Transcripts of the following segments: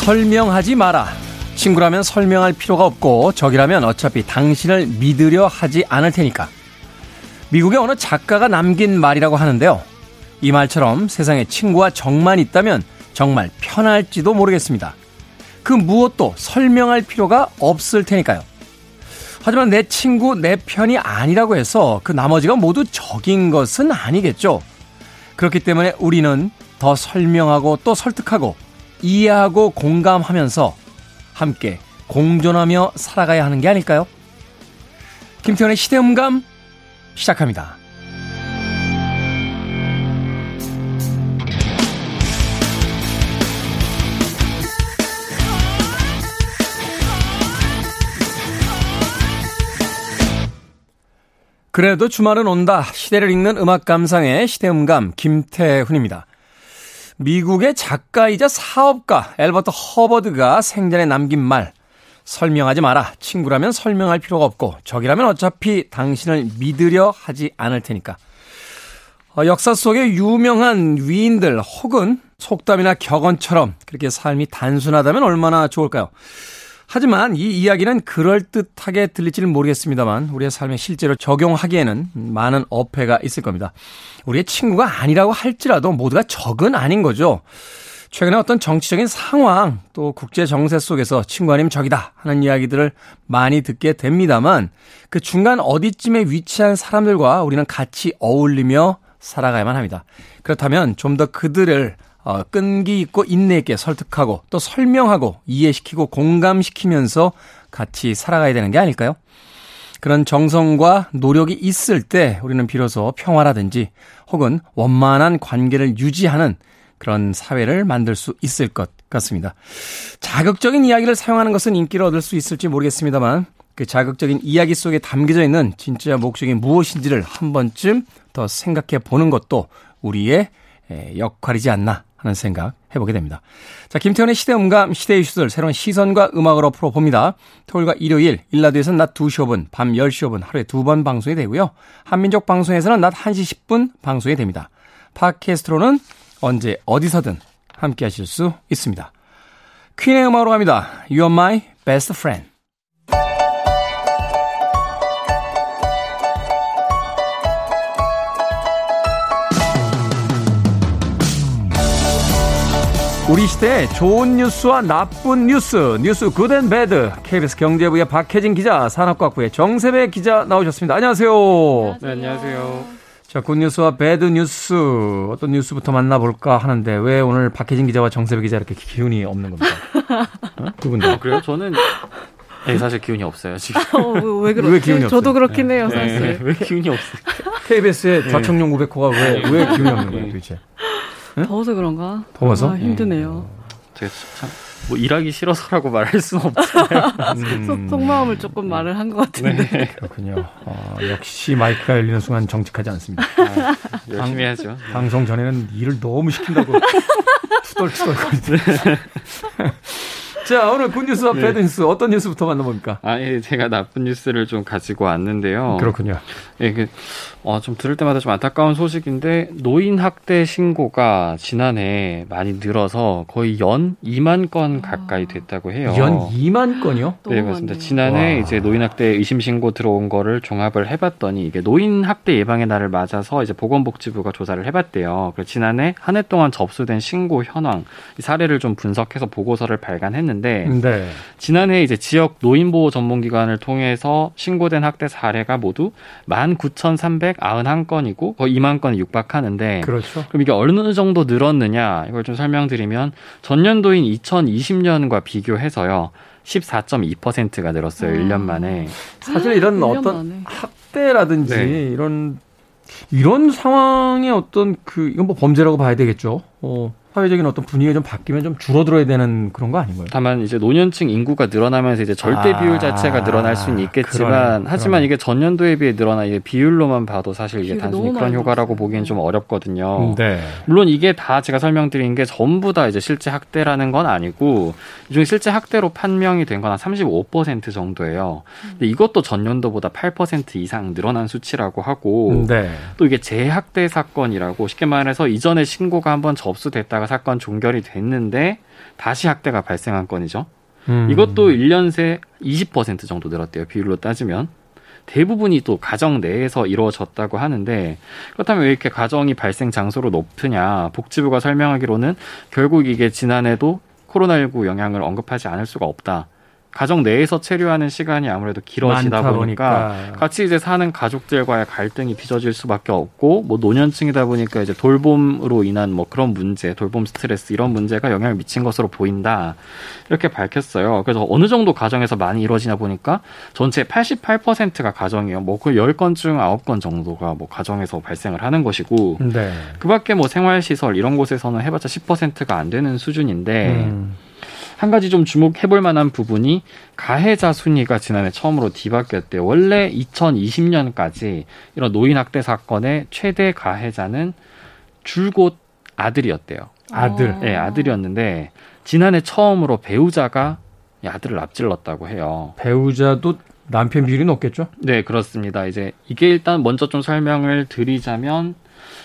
설명하지 마라. 친구라면 설명할 필요가 없고 적이라면 어차피 당신을 믿으려 하지 않을 테니까. 미국의 어느 작가가 남긴 말이라고 하는데요. 이 말처럼 세상에 친구와 적만 있다면 정말 편할지도 모르겠습니다. 그 무엇도 설명할 필요가 없을 테니까요. 하지만 내 친구, 내 편이 아니라고 해서 그 나머지가 모두 적인 것은 아니겠죠. 그렇기 때문에 우리는 더 설명하고 또 설득하고 이해하고 공감하면서 함께 공존하며 살아가야 하는 게 아닐까요? 김태현의 시대음감 시작합니다. 그래도 주말은 온다. 시대를 읽는 음악 감상의 시대음감 김태훈입니다. 미국의 작가이자 사업가 엘버트 허버드가 생전에 남긴 말 설명하지 마라. 친구라면 설명할 필요가 없고 적이라면 어차피 당신을 믿으려 하지 않을 테니까. 어, 역사 속의 유명한 위인들 혹은 속담이나 격언처럼 그렇게 삶이 단순하다면 얼마나 좋을까요? 하지만 이 이야기는 그럴듯하게 들릴지는 모르겠습니다만 우리의 삶에 실제로 적용하기에는 많은 어폐가 있을 겁니다. 우리의 친구가 아니라고 할지라도 모두가 적은 아닌 거죠. 최근에 어떤 정치적인 상황 또 국제 정세 속에서 친구 아니면 적이다 하는 이야기들을 많이 듣게 됩니다만 그 중간 어디쯤에 위치한 사람들과 우리는 같이 어울리며 살아가야만 합니다. 그렇다면 좀 더 그들을 어, 끈기 있고 인내 있게 설득하고 또 설명하고 이해시키고 공감시키면서 같이 살아가야 되는 게 아닐까요? 그런 정성과 노력이 있을 때 우리는 비로소 평화라든지 혹은 원만한 관계를 유지하는 그런 사회를 만들 수 있을 것 같습니다. 자극적인 이야기를 사용하는 것은 인기를 얻을 수 있을지 모르겠습니다만 그 자극적인 이야기 속에 담겨져 있는 진짜 목적이 무엇인지를 한 번쯤 더 생각해 보는 것도 우리의 역할이지 않나 하는 생각 해보게 됩니다. 자, 김태현의 시대음감, 시대 이슈들 새로운 시선과 음악으로 풀어봅니다. 토요일과 일요일, 일라드에서는 낮 2시 5분, 밤 10시 5분 하루에 두 번 방송이 되고요. 한민족 방송에서는 낮 1시 10분 방송이 됩니다. 팟캐스트로는 언제 어디서든 함께 하실 수 있습니다. 퀸의 음악으로 갑니다. You're my best friend. 우리 시대의 좋은 뉴스와 나쁜 뉴스, 뉴스 good and bad. KBS 경제부의 박혜진 기자, 산업과학부의 정세배 기자 나오셨습니다. 안녕하세요. 안녕하세요. 네, 안녕하세요. 자, good news와 bad news 어떤 뉴스부터 만나볼까 하는데 왜 오늘 박혜진 기자와 정세배 기자 이렇게 기운이 없는 겁니까? 어? 분 다. 어, 그래요? 저는 네, 사실 기운이 없어요 지금. 어, 왜 그러? 왜 기운이 저도 없어요? 그렇긴 해요, 사실. 네, 왜 기운이 없어요? KBS의 좌청룡 우백호가 왜, 왜 기운이 없는 거예요, 도대체? 응? 더워서 그런가? 더워서? 아, 힘드네요. 제가 참, 뭐 일하기 싫어서라고 말할 수는 없잖아요. 음. 속마음을 조금 말을 한 것 같은데. 네. 그렇군요. 어, 역시 마이크가 열리는 순간 정직하지 않습니다. 아, 열심히 해야죠. 방송 전에는 일을 너무 시킨다고 투덜투덜 거리더니 자, 오늘 good news와 네. bad news 어떤 뉴스부터 만나봅니까? 아, 예, 제가 나쁜 뉴스를 좀 가지고 왔는데요. 그렇군요. 예, 그, 어, 좀 들을 때마다 좀 안타까운 소식인데, 노인 학대 신고가 지난해 많이 늘어서 거의 연 2만 건 가까이 됐다고 해요. 연 2만 건이요? 네, 맞습니다. 지난해 와. 이제 노인 학대 의심 신고 들어온 거를 종합을 해봤더니, 이게 노인 학대 예방의 날을 맞아서 이제 보건복지부가 조사를 해봤대요. 그래서 지난해 한 해 동안 접수된 신고 현황, 이 사례를 좀 분석해서 보고서를 발간했는데, 있는데 네. 지난해 이제 지역 노인보호 전문기관을 통해서 신고된 학대 사례가 모두 19,391건이고 거의 2만 건에 육박하는데 그렇죠. 그럼 이게 어느 정도 늘었느냐 이걸 좀 설명드리면 전년도인 2020년과 비교해서요. 14.2%가 늘었어요. 아. 1년 만에. 사실 이런 어떤 만에. 학대라든지 네. 이런 이런 상황의 어떤 그 이건 뭐 범죄라고 봐야 되겠죠. 어. 사회적인 어떤 분위기가 좀 바뀌면 좀 줄어들어야 되는 그런 거 아닌가요? 다만 이제 노년층 인구가 늘어나면서 이제 절대 아, 비율 자체가 늘어날 수는 있겠지만 그러네, 하지만 그러네. 이게 전년도에 비해 늘어나 이게 비율로만 봐도 사실 이게 단순히 그런 효과라고 보기엔 좀 어렵거든요. 네. 물론 이게 다 제가 설명드린 게 전부 다 이제 실제 학대라는 건 아니고 이중 실제 학대로 판명이 된 건 한 35% 정도예요. 근데 이것도 전년도보다 8% 이상 늘어난 수치라고 하고 네. 또 이게 재학대 사건이라고 쉽게 말해서 이전에 신고가 한번 접수됐다 있다가 사건 종결이 됐는데 다시 학대가 발생한 건이죠. 음. 이것도 1년 새 20% 정도 늘었대요. 비율로 따지면. 대부분이 또 가정 내에서 이루어졌다고 하는데 그렇다면 왜 이렇게 가정이 발생 장소로 높으냐 복지부가 설명하기로는 결국 이게 지난해도 코로나19 영향을 언급하지 않을 수가 없다. 가정 내에서 체류하는 시간이 아무래도 길어지다 보니까, 보니까, 같이 이제 사는 가족들과의 갈등이 빚어질 수밖에 없고 뭐 노년층이다 보니까 이제 돌봄으로 인한 뭐 그런 문제, 돌봄 스트레스 이런 문제가 영향을 미친 것으로 보인다 이렇게 밝혔어요. 그래서 어느 정도 가정에서 많이 이루어지나 보니까 전체 88%가 가정이에요. 뭐 그 10건 중 9건 정도가 뭐 가정에서 발생을 하는 것이고 네. 그 밖에 뭐 생활 시설 이런 곳에서는 해봤자 10%가 안 되는 수준인데 음. 한 가지 좀 주목해 볼 만한 부분이 가해자 순위가 지난해 처음으로 뒤바뀌었대요. 원래 2020년까지 이런 노인 학대 사건의 최대 가해자는 줄곧 아들이었대요. 아들. 네, 아들이었는데 지난해 처음으로 배우자가 아들을 앞질렀다고 해요. 배우자도 남편 비율이 높겠죠? 네, 그렇습니다. 이제 이게 일단 먼저 좀 설명을 드리자면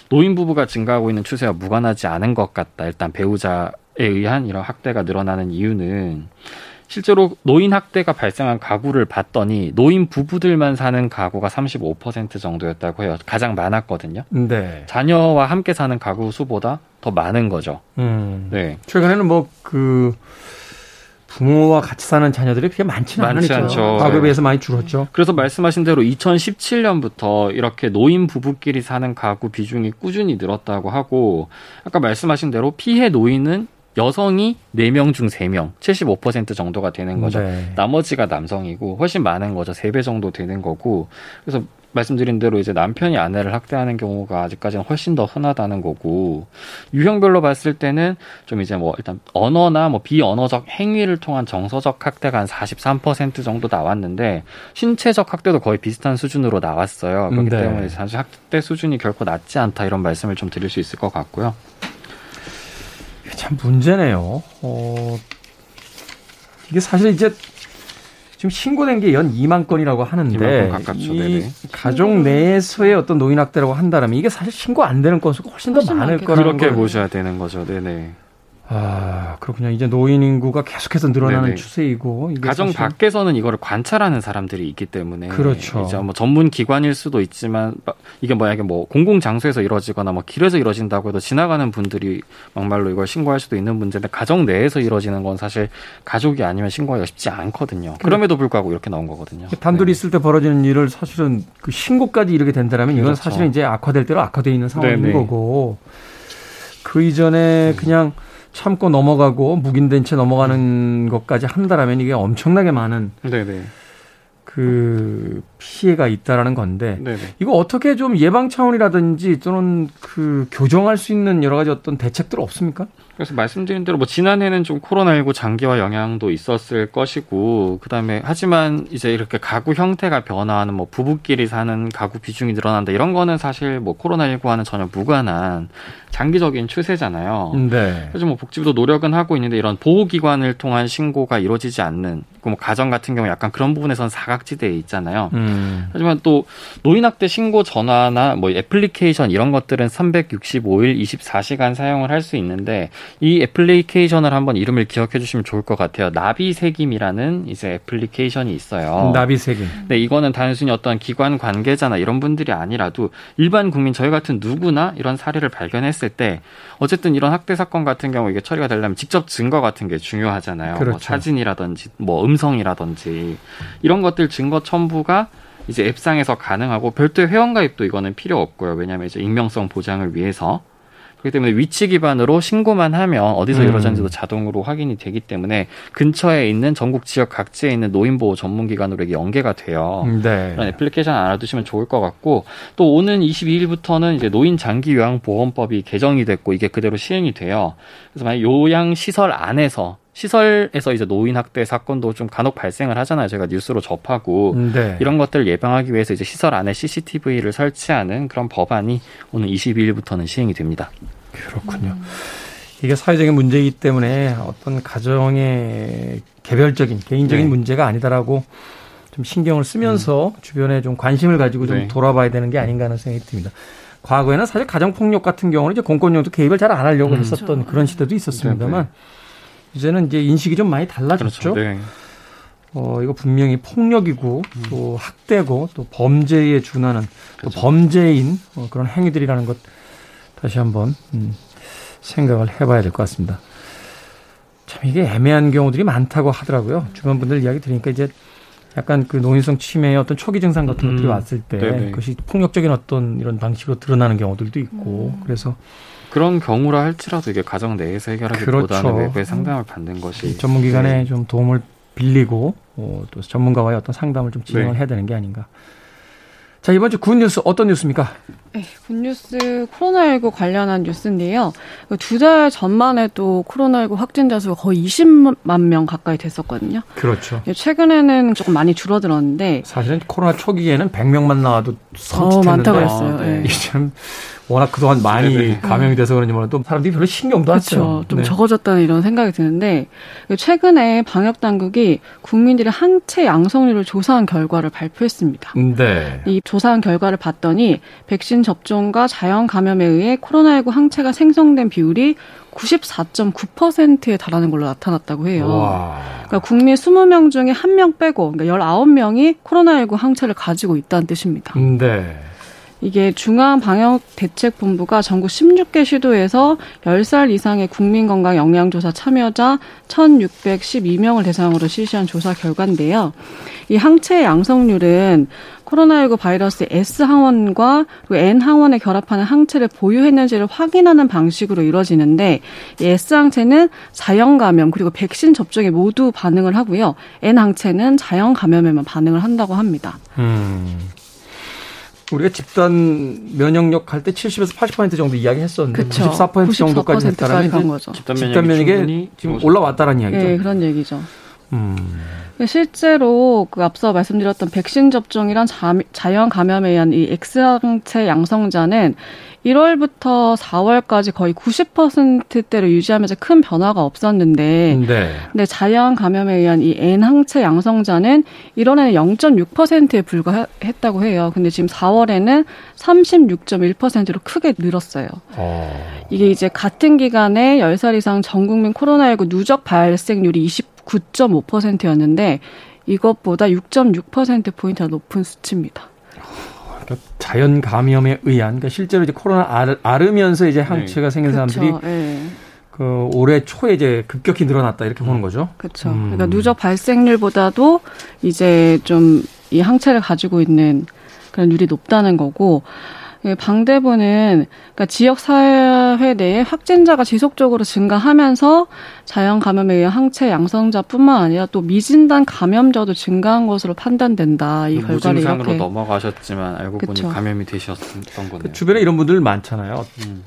노인 부부가 증가하고 있는 추세와 무관하지 않은 것 같다. 일단 배우자 의한 이런 학대가 늘어나는 이유는 실제로 노인 학대가 발생한 가구를 봤더니 노인 부부들만 사는 가구가 35% 정도였다고 해요. 가장 많았거든요. 네. 자녀와 함께 사는 가구 수보다 더 많은 거죠. 음. 네. 최근에는 뭐그 부모와 같이 사는 자녀들이 그렇게 많지는 많지 않죠. 과거에 비해서 많이 줄었죠. 그래서 말씀하신 대로 2017년부터 이렇게 노인 부부끼리 사는 가구 비중이 꾸준히 늘었다고 하고 아까 말씀하신 대로 피해 노인은 여성이 4명 중 3명, 75% 정도가 되는 거죠. 네. 나머지가 남성이고 훨씬 많은 거죠. 3배 정도 되는 거고. 그래서 말씀드린 대로 이제 남편이 아내를 학대하는 경우가 아직까지는 훨씬 더 흔하다는 거고 유형별로 봤을 때는 좀 이제 뭐 일단 언어나 뭐 비언어적 행위를 통한 정서적 학대가 한 43% 정도 나왔는데 신체적 학대도 거의 비슷한 수준으로 나왔어요. 그렇기 네. 때문에 사실 학대 수준이 결코 낮지 않다 이런 말씀을 좀 드릴 수 있을 것 같고요. 참 문제네요. 어, 이게 사실 이제 지금 신고된 게 연 2만 건이라고 하는데 이 가족 내에서의 어떤 노인 학대라고 한다면 이게 사실 신고 안 되는 건수가 훨씬 더 훨씬 많을 거라는 그렇게 보셔야 되는 거죠. 네네. 아, 그렇군요. 이제 노인 인구가 계속해서 늘어나는 네네. 추세이고 가정 사실... 밖에서는 이거를 관찰하는 사람들이 있기 때문에 그렇죠. 이제 뭐 전문 기관일 수도 있지만 이게 이게 뭐 공공 장소에서 이루어지거나 뭐 길에서 이루어진다고 해도 지나가는 분들이 막말로 이걸 신고할 수도 있는 문제인데 가정 내에서 이루어지는 건 사실 가족이 아니면 신고하기가 쉽지 않거든요. 그럼에도 불구하고 이렇게 나온 거거든요. 단둘이 네. 있을 때 벌어지는 일을 사실은 그 신고까지 이르게 된다면 이건 그렇죠. 사실은 이제 악화될 대로 악화돼 있는 상황인 네네. 거고 그 이전에 음. 그냥 참고 넘어가고 묵인된 채 넘어가는 것까지 한다라면 이게 엄청나게 많은 네네. 그 피해가 있다라는 건데 네네. 이거 어떻게 좀 예방 차원이라든지 또는 그 교정할 수 있는 여러 가지 어떤 대책들 없습니까? 그래서 말씀드린 대로 뭐 지난해는 좀 코로나19 장기화 영향도 있었을 것이고 그다음에 하지만 이제 이렇게 가구 형태가 변화하는 뭐 부부끼리 사는 가구 비중이 늘어난다 이런 거는 사실 뭐 코로나19와는 전혀 무관한 장기적인 추세잖아요. 네. 그래서 뭐 복지부도 노력은 하고 있는데 이런 보호기관을 통한 신고가 이루어지지 않는 뭐 가정 같은 경우 약간 그런 부분에서는 사각지대에 있잖아요. 음. 하지만 또 노인학대 신고 전화나 뭐 애플리케이션 이런 것들은 365일 24시간 사용을 할 수 있는데 이 애플리케이션을 한번 이름을 기억해 주시면 좋을 것 같아요. 나비세김이라는 이제 애플리케이션이 있어요. 나비세김. 네, 이거는 단순히 어떤 기관 관계자나 이런 분들이 아니라도 일반 국민 저희 같은 누구나 이런 사례를 발견했을 때 어쨌든 이런 학대 사건 같은 경우 이게 처리가 되려면 직접 증거 같은 게 중요하잖아요. 뭐 그렇죠. 뭐 사진이라든지 뭐 음성이라든지 이런 것들 증거 첨부가 이제 앱상에서 가능하고 별도의 회원 가입도 이거는 필요 없고요. 왜냐하면 이제 익명성 보장을 위해서 그렇기 때문에 위치 기반으로 신고만 하면 어디서 음. 이루어졌는지도 자동으로 확인이 되기 때문에 근처에 있는 전국 지역 각지에 있는 노인보호 전문기관으로 연계가 돼요. 네. 그런 애플리케이션 알아두시면 좋을 것 같고 또 오는 22일부터는 이제 노인 장기 요양 보험법이 개정이 됐고 이게 그대로 시행이 돼요. 그래서 만약 요양 시설 안에서 시설에서 이제 노인 학대 사건도 좀 간혹 발생을 하잖아요. 제가 뉴스로 접하고 네. 이런 것들을 예방하기 위해서 이제 시설 안에 CCTV를 설치하는 그런 법안이 오늘 22일부터는 시행이 됩니다. 그렇군요. 음. 이게 사회적인 문제이기 때문에 어떤 가정의 개별적인 개인적인 네. 문제가 아니다라고 좀 신경을 쓰면서 음. 주변에 좀 관심을 가지고 좀 네. 돌아봐야 되는 게 아닌가 하는 생각이 듭니다. 과거에는 사실 가정폭력 같은 경우는 이제 공권력도 개입을 잘 안 하려고 음. 했었던 그렇죠. 그런 시대도 있었습니다만 네, 네. 이제는 이제 인식이 좀 많이 달라졌죠. 그렇죠. 네. 어, 이거 분명히 폭력이고 음. 또 학대고 또 범죄에 준하는 또 그렇죠. 범죄인 어, 그런 행위들이라는 것 다시 한번 음, 생각을 해봐야 될 것 같습니다. 참 이게 애매한 경우들이 많다고 하더라고요. 주변 분들 이야기 들으니까 이제 약간 그 노인성 치매의 어떤 초기 증상 같은 것들이 음, 왔을 때 네네. 그것이 폭력적인 어떤 이런 방식으로 드러나는 경우들도 있고 음. 그래서 그런 경우라 할지라도 이게 가정 내에서 해결하기보다는 그렇죠. 외부의 상담을 받는 것이 전문기관에 네. 좀 도움을 빌리고 어, 또 전문가와의 어떤 상담을 좀 진행을 네. 해야 되는 게 아닌가. 자, 이번 주 굿뉴스 어떤 뉴스입니까? 네, 굿뉴스 코로나19 관련한 뉴스인데요. 두 달 전만 해도 코로나19 확진자 수가 거의 20만 명 가까이 됐었거든요. 그렇죠. 예, 최근에는 조금 많이 줄어들었는데 사실은 코로나 초기에는 100명만 나와도 선뜻했는데 많다고 했어요. 네. 이제는 워낙 그동안 많이 네네. 감염이 돼서 그런지 몰라도 사람들이 별로 신경도 안 써요. 좀 네. 적어졌다는 이런 생각이 드는데 최근에 방역 당국이 국민들의 항체 양성률을 조사한 결과를 발표했습니다. 네. 이 조사한 결과를 봤더니 백신 접종과 자연 감염에 의해 코로나19 항체가 생성된 비율이 94.9%에 달하는 걸로 나타났다고 해요. 와. 그러니까 국민 20명 중에 1명 빼고 그러니까 19명이 코로나19 항체를 가지고 있다는 뜻입니다. 네. 이게 중앙방역대책본부가 전국 16개 시도에서 10살 이상의 국민건강 영양조사 참여자 1,612명을 대상으로 실시한 조사 결과인데요. 이 항체 양성률은 코로나19 바이러스 S 항원과 N 항원에 결합하는 항체를 보유했는지를 확인하는 방식으로 이루어지는데 이 S 항체는 자연 감염 그리고 백신 접종에 모두 반응을 하고요. N 항체는 자연 감염에만 반응을 한다고 합니다. 음. 우리가 집단 면역력 할 때 70에서 80% 정도 이야기했었는데 그쵸. 94% 정도까지 됐다면 집단, 집단 면역이 지금 올라왔다는 이야기죠. 네, 그런 얘기죠. 음. 실제로 그 앞서 말씀드렸던 백신 접종이란 자, 자연 감염에 의한 이 X항체 양성자는 1월부터 4월까지 거의 90%대를 유지하면서 큰 변화가 없었는데 네. 근데 자연 감염에 의한 이 N 항체 양성자는 1월에는 0.6%에 불과했다고 해요. 근데 지금 4월에는 36.1%로 크게 늘었어요. 어. 이게 이제 같은 기간에 10살 이상 전 국민 코로나19 누적 발생률이 29.5%였는데 이것보다 6.6%포인트가 높은 수치입니다. 그러니까 자연 감염에 의한 그러니까 실제로 이제 코로나 알, 앓으면서 이제 항체가 네. 생긴 그렇죠. 사람들이 네. 그 올해 초에 이제 급격히 늘어났다 이렇게 보는 거죠. 그렇죠. 음. 그러니까 누적 발생률보다도 이제 좀 이 항체를 가지고 있는 그런 률이 높다는 거고 예, 방대부는 그러니까 지역 사회 내에 확진자가 지속적으로 증가하면서 자연 감염에 의한 항체 양성자뿐만 아니라 또 미진단 감염자도 증가한 것으로 판단된다. 이 결과를 이렇게 넘어가셨지만 알고 그쵸. 보니 감염이 되셨던 거네요. 그 주변에 이런 분들 많잖아요. 음.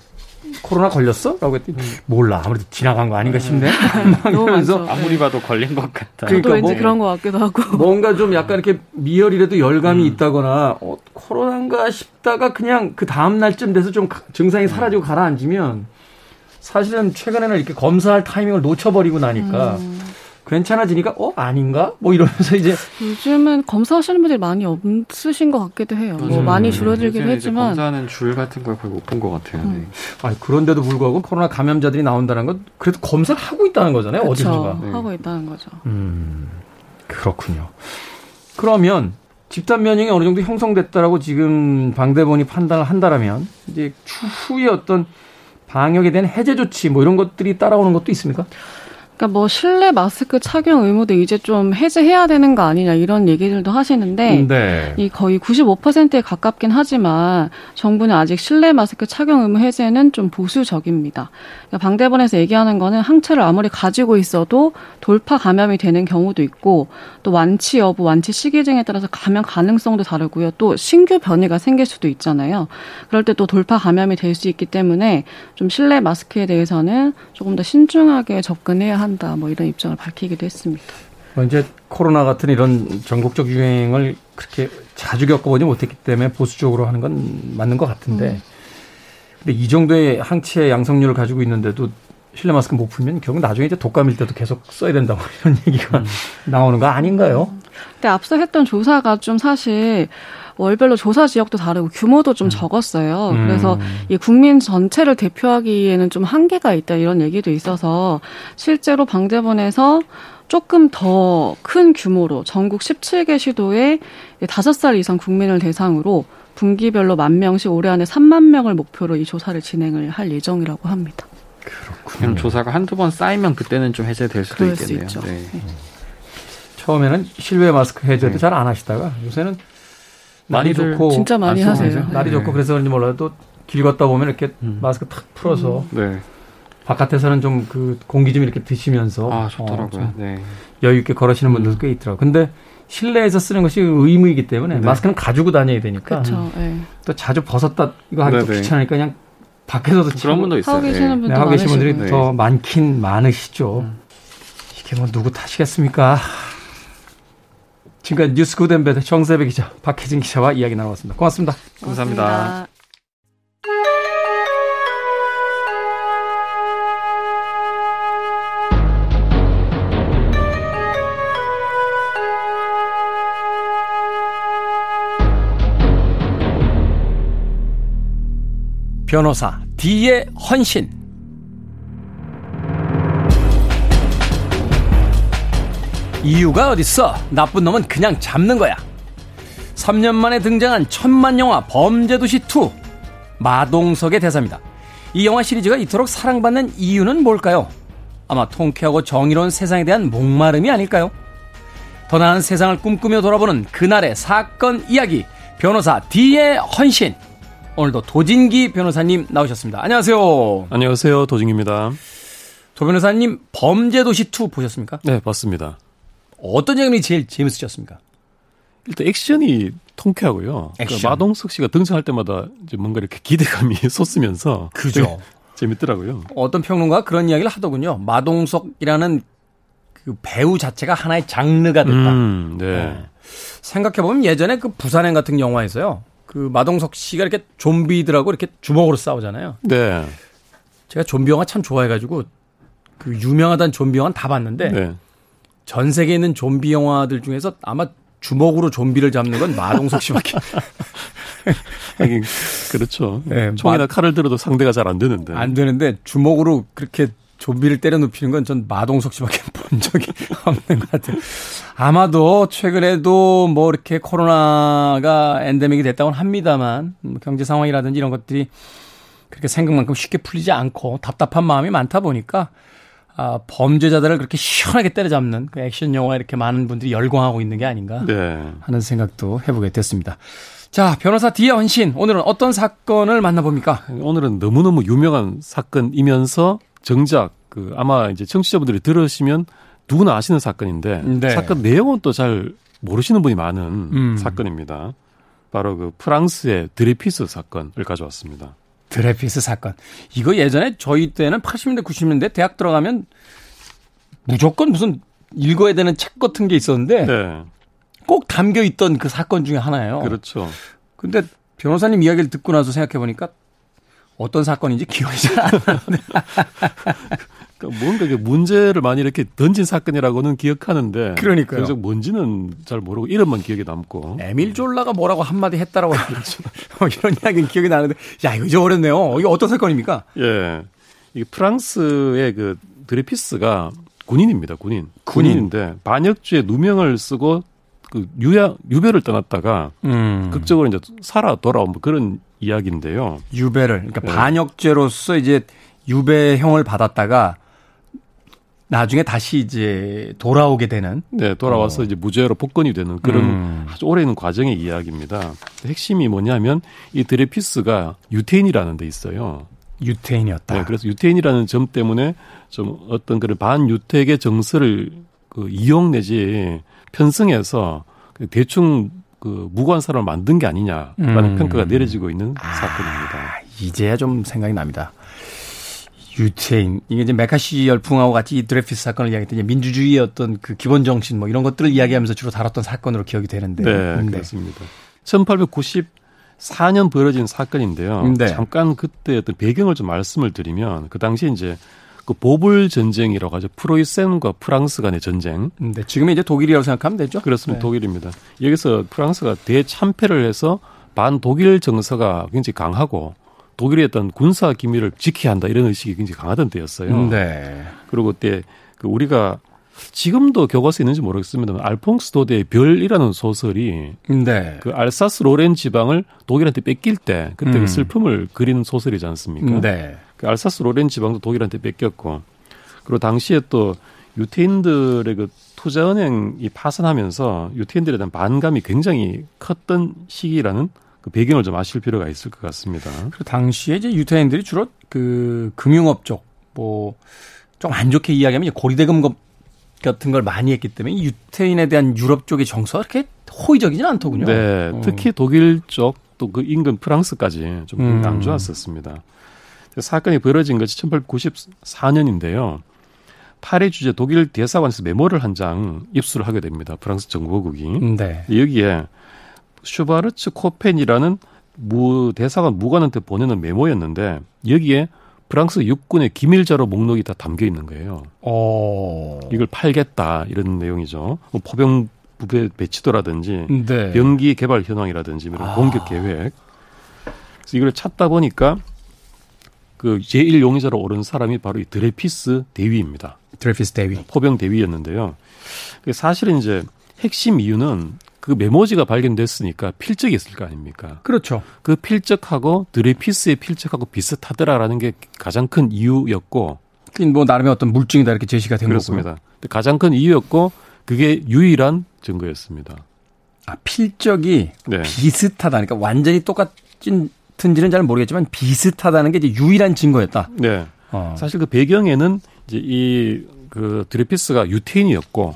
코로나 걸렸어? 라고 했더니 음. 몰라 아무래도 지나간 거 아닌가 싶네. 그러면서 아무리 봐도 걸린 것 같다. 그러니까 왠지 뭐, 그런 것 같기도 하고. 뭔가 좀 약간 이렇게 미열이라도 열감이 음. 있다거나 어, 코로나인가 싶다가 그냥 그 다음 날쯤 돼서 좀 증상이 음. 사라지고 가라앉으면 사실은 최근에는 이렇게 검사할 타이밍을 놓쳐버리고 나니까 음. 괜찮아지니까 어 아닌가 뭐 이러면서 이제 요즘은 검사하시는 분들이 많이 없으신 것 같기도 해요. 뭐 많이 줄어들긴 했지만 검사하는 줄 같은 걸 거의 못 본 것 같아요. 음. 네. 아니 그런데도 불구하고 코로나 감염자들이 나온다는 건 그래도 검사를 하고 있다는 거잖아요. 어디선가 네. 하고 있다는 거죠. 음 그렇군요. 그러면 집단 면역이 어느 정도 형성됐다라고 지금 방대본이 판단을 한다라면 이제 추후에 어떤 방역에 대한 해제 조치 뭐 이런 것들이 따라오는 것도 있습니까? 그러니까 뭐 실내 마스크 착용 의무도 이제 좀 해제해야 되는 거 아니냐 이런 얘기들도 하시는데 네. 이 거의 95%에 가깝긴 하지만 정부는 아직 실내 마스크 착용 의무 해제는 좀 보수적입니다. 그러니까 방대본에서 얘기하는 거는 항체를 아무리 가지고 있어도 돌파 감염이 되는 경우도 있고 또 완치 여부, 완치 시기 등에 따라서 감염 가능성도 다르고요. 또 신규 변이가 생길 수도 있잖아요. 그럴 때 또 돌파 감염이 될 수 있기 때문에 좀 실내 마스크에 대해서는 조금 더 신중하게 접근해야 한다. 한다. 뭐 이런 입장을 밝히기도 했습니다. 뭐 이제 코로나 같은 이런 전국적 유행을 그렇게 자주 겪어보지 못했기 때문에 보수적으로 하는 건 맞는 것 같은데, 음. 근데 이 정도의 항체 양성률을 가지고 있는데도 실내 마스크 못 풀면 결국 나중에 이제 독감일 때도 계속 써야 된다고 이런 얘기가 음. 나오는 거 아닌가요? 근데 앞서 했던 조사가 좀 사실 월별로 조사 지역도 다르고 규모도 좀 음. 적었어요. 음. 그래서 이 국민 전체를 대표하기에는 좀 한계가 있다 이런 얘기도 있어서 실제로 방대본에서 조금 더 큰 규모로 전국 17개 시도에 5살 이상 국민을 대상으로 분기별로 만 명씩 올해 안에 3만 명을 목표로 이 조사를 진행을 할 예정이라고 합니다. 그렇군요. 조사가 한두 번 쌓이면 그때는 좀 해제될 수도 있겠네요. 수 네. 네. 처음에는 실외 마스크 해제도 네. 잘안 하시다가 요새는 날이 좋고 진짜 많이 하세요. 날이 좋고 네. 그래서 그런지 몰라도 길 걷다 보면 이렇게 음. 마스크 탁 풀어서 음. 네. 바깥에서는 좀 그 공기 좀 이렇게 드시면서 아, 좋더라고요. 어, 네. 여유 있게 걸으시는 분들도 음. 꽤 있더라고요. 근데 실내에서 쓰는 것이 의무이기 때문에 네. 마스크는 가지고 다녀야 되니까 그쵸, 네. 또 자주 벗었다 이거 하기 또 귀찮으니까 그냥 밖에서도 그런 분도 있어요. 하고 계시는 분들 네, 하고 계신 분들이 더 많긴 많으시죠. 음. 이게 뭐 누구 탓이겠습니까? 지금까지 뉴스 구덴베드 정세배 기자, 박혜진 기자와 이야기 나눠봤습니다. 고맙습니다. 감사합니다. 고맙습니다. 변호사 D의 헌신 이유가 어딨어? 나쁜 놈은 그냥 잡는 거야. 3년 만에 등장한 천만 영화 범죄도시 2 마동석의 대사입니다. 이 영화 시리즈가 이토록 사랑받는 이유는 뭘까요? 아마 통쾌하고 정의로운 세상에 대한 목마름이 아닐까요? 더 나은 세상을 꿈꾸며 돌아보는 그날의 사건 이야기 변호사 D의 헌신 오늘도 도진기 변호사님 나오셨습니다. 안녕하세요. 안녕하세요. 도진기입니다. 도 변호사님 범죄도시 2 보셨습니까? 네, 봤습니다. 어떤 장면이 제일 재밌으셨습니까? 일단 액션이 통쾌하고요. 그 액션. 그 마동석 씨가 등장할 때마다 이제 뭔가 이렇게 기대감이 솟으면서 그죠. 재밌더라고요. 어떤 평론가 그런 이야기를 하더군요. 마동석이라는 그 배우 자체가 하나의 장르가 됐다. 음, 네. 네. 생각해 보면 예전에 그 부산행 같은 영화에서요. 그 마동석 씨가 이렇게 좀비들하고 이렇게 주먹으로 싸우잖아요. 네. 제가 좀비 영화 참 좋아해가지고 그 유명하다는 좀비 영화 다 봤는데 네. 전 세계에 있는 좀비 영화들 중에서 아마 주먹으로 좀비를 잡는 건 마동석 씨밖에. 하긴 그렇죠. 네, 총이나 마... 칼을 들어도 상대가 잘 안 되는데. 안 되는데 주먹으로 그렇게 좀비를 때려 눕히는 건 전 마동석 씨밖에 본 적이 없는 것 같아요. 아마도 최근에도 뭐 이렇게 코로나가 엔데믹이 됐다고는 합니다만 뭐 경제 상황이라든지 이런 것들이 그렇게 생각만큼 쉽게 풀리지 않고 답답한 마음이 많다 보니까 아, 범죄자들을 그렇게 시원하게 때려잡는 그 액션 영화에 이렇게 많은 분들이 열광하고 있는 게 아닌가 네. 하는 생각도 해보게 됐습니다. 자, 변호사 디에 헌신. 오늘은 어떤 사건을 만나봅니까? 오늘은 너무너무 유명한 사건이면서 정작 그 아마 이제 청취자분들이 들으시면 누구나 아시는 사건인데 네. 사건 내용은 또 잘 모르시는 분이 많은 음. 사건입니다. 바로 그 프랑스의 드레피스 사건을 가져왔습니다. 드레피스 사건. 이거 예전에 저희 때는 80년대, 90년대 대학 들어가면 무조건 무슨 읽어야 되는 책 같은 게 있었는데 네. 꼭 담겨 있던 그 사건 중에 하나예요. 그렇죠. 근데 변호사님 이야기를 듣고 나서 생각해 보니까 어떤 사건인지 기억이 잘 안 나는데. 그러니까 뭔가 이게 문제를 많이 이렇게 던진 사건이라고는 기억하는데 그러니까요. 그래서 뭔지는 잘 모르고 이름만 기억에 남고. 에밀 졸라가 뭐라고 한마디 했다라고 그렇죠. 이런 이야기는 기억이 나는데 야 이거 잊어버렸네요. 이게 어떤 사건입니까? 예. 이게 프랑스의 그 드레피스가 군인입니다. 군인. 군인. 군인인데 반역죄 누명을 쓰고 그 유야 유배를 떠났다가 음. 극적으로 이제 살아 돌아온 뭐 그런 이야기인데요. 유배를 그러니까 네. 반역죄로서 이제 유배형을 받았다가 나중에 다시 이제 돌아오게 되는. 네, 돌아와서 어. 이제 무죄로 복권이 되는 그런 음. 아주 오래 있는 과정의 이야기입니다. 핵심이 뭐냐면 이 드레퓌스가 유태인이라는 데 있어요. 유태인이었다. 네, 그래서 유태인이라는 점 때문에 좀 어떤 그런 반유태주의 정서를 그 이용 내지 편승해서 그 대충 그 무고한 사람을 만든 게 아니냐라는 음. 평가가 내려지고 있는 아, 사건입니다. 이제야 좀 생각이 납니다. 유태인 이게 이제 매카시 열풍하고 같이 이 드레퓌스 사건을 이야기했던 민주주의의 어떤 그 기본 정신 뭐 이런 것들을 이야기하면서 주로 다뤘던 사건으로 기억이 되는데. 네, 네. 그렇습니다. 1894년 벌어진 사건인데요. 네. 잠깐 그때 어떤 배경을 좀 말씀을 드리면 그 당시에 이제 그 보불 전쟁이라고 하죠. 프로이센과 프랑스 간의 전쟁. 네, 지금은 이제 독일이라고 생각하면 되죠. 그렇습니다. 네. 독일입니다. 여기서 프랑스가 대참패를 해서 반 독일 정서가 굉장히 강하고 독일의 어떤 군사 기밀을 지켜야 한다 이런 의식이 굉장히 강하던 때였어요. 네. 그리고 그때 그 우리가 지금도 교과서에 있는지 모르겠습니다만 알퐁스 도데의 별이라는 소설이 네. 그 알사스 로렌 지방을 독일한테 뺏길 때 그때 그 음. 그 슬픔을 그리는 소설이지 않습니까? 네. 그 알사스 로렌 지방도 독일한테 뺏겼고 그리고 당시에 또 유태인들의 그 투자은행이 파산하면서 유태인들에 대한 반감이 굉장히 컸던 시기라는 그 배경을 좀 아실 필요가 있을 것 같습니다. 그 당시에 이제 유태인들이 주로 그 금융업 쪽, 뭐, 좀 안 좋게 이야기하면 고리대금 같은 걸 많이 했기 때문에 유태인에 대한 유럽 쪽의 정서가 그렇게 호의적이지는 않더군요. 네, 어. 특히 독일 쪽 또 그 인근 프랑스까지 좀안 음. 좋았었습니다. 사건이 벌어진 것이 1894년인데요. 파리 주재 독일 대사관에서 메모를 한 장 입수를 하게 됩니다. 프랑스 정보국이. 네. 여기에 슈바르츠 코펜이라는 무 대사관 무관한테 보내는 메모였는데 여기에 프랑스 육군의 기밀 자료 목록이 다 담겨 있는 거예요. 어. 이걸 팔겠다 이런 내용이죠. 뭐 포병 부대 배치도라든지 네. 병기 개발 현황이라든지 이런 아. 공격 계획. 그래서 이걸 찾다 보니까 그 제1 용의자로 오른 사람이 바로 이 드레퓌스 대위입니다. 드레퓌스 대위. 포병 대위였는데요. 사실은 이제 핵심 이유는 그 메모지가 발견됐으니까 필적이 있을 거 아닙니까? 그렇죠. 그 필적하고 드레퓌스의 필적하고 비슷하더라라는 게 가장 큰 이유였고. 뭐 나름의 어떤 물증이다 이렇게 제시가 된 그렇습니다. 거고요. 가장 큰 이유였고 그게 유일한 증거였습니다. 아 필적이 네. 비슷하다. 그러니까 완전히 똑같은지는 잘 모르겠지만 비슷하다는 게 이제 유일한 증거였다. 네. 어. 사실 그 배경에는 이제 이 그 드레피스가 유태인이었고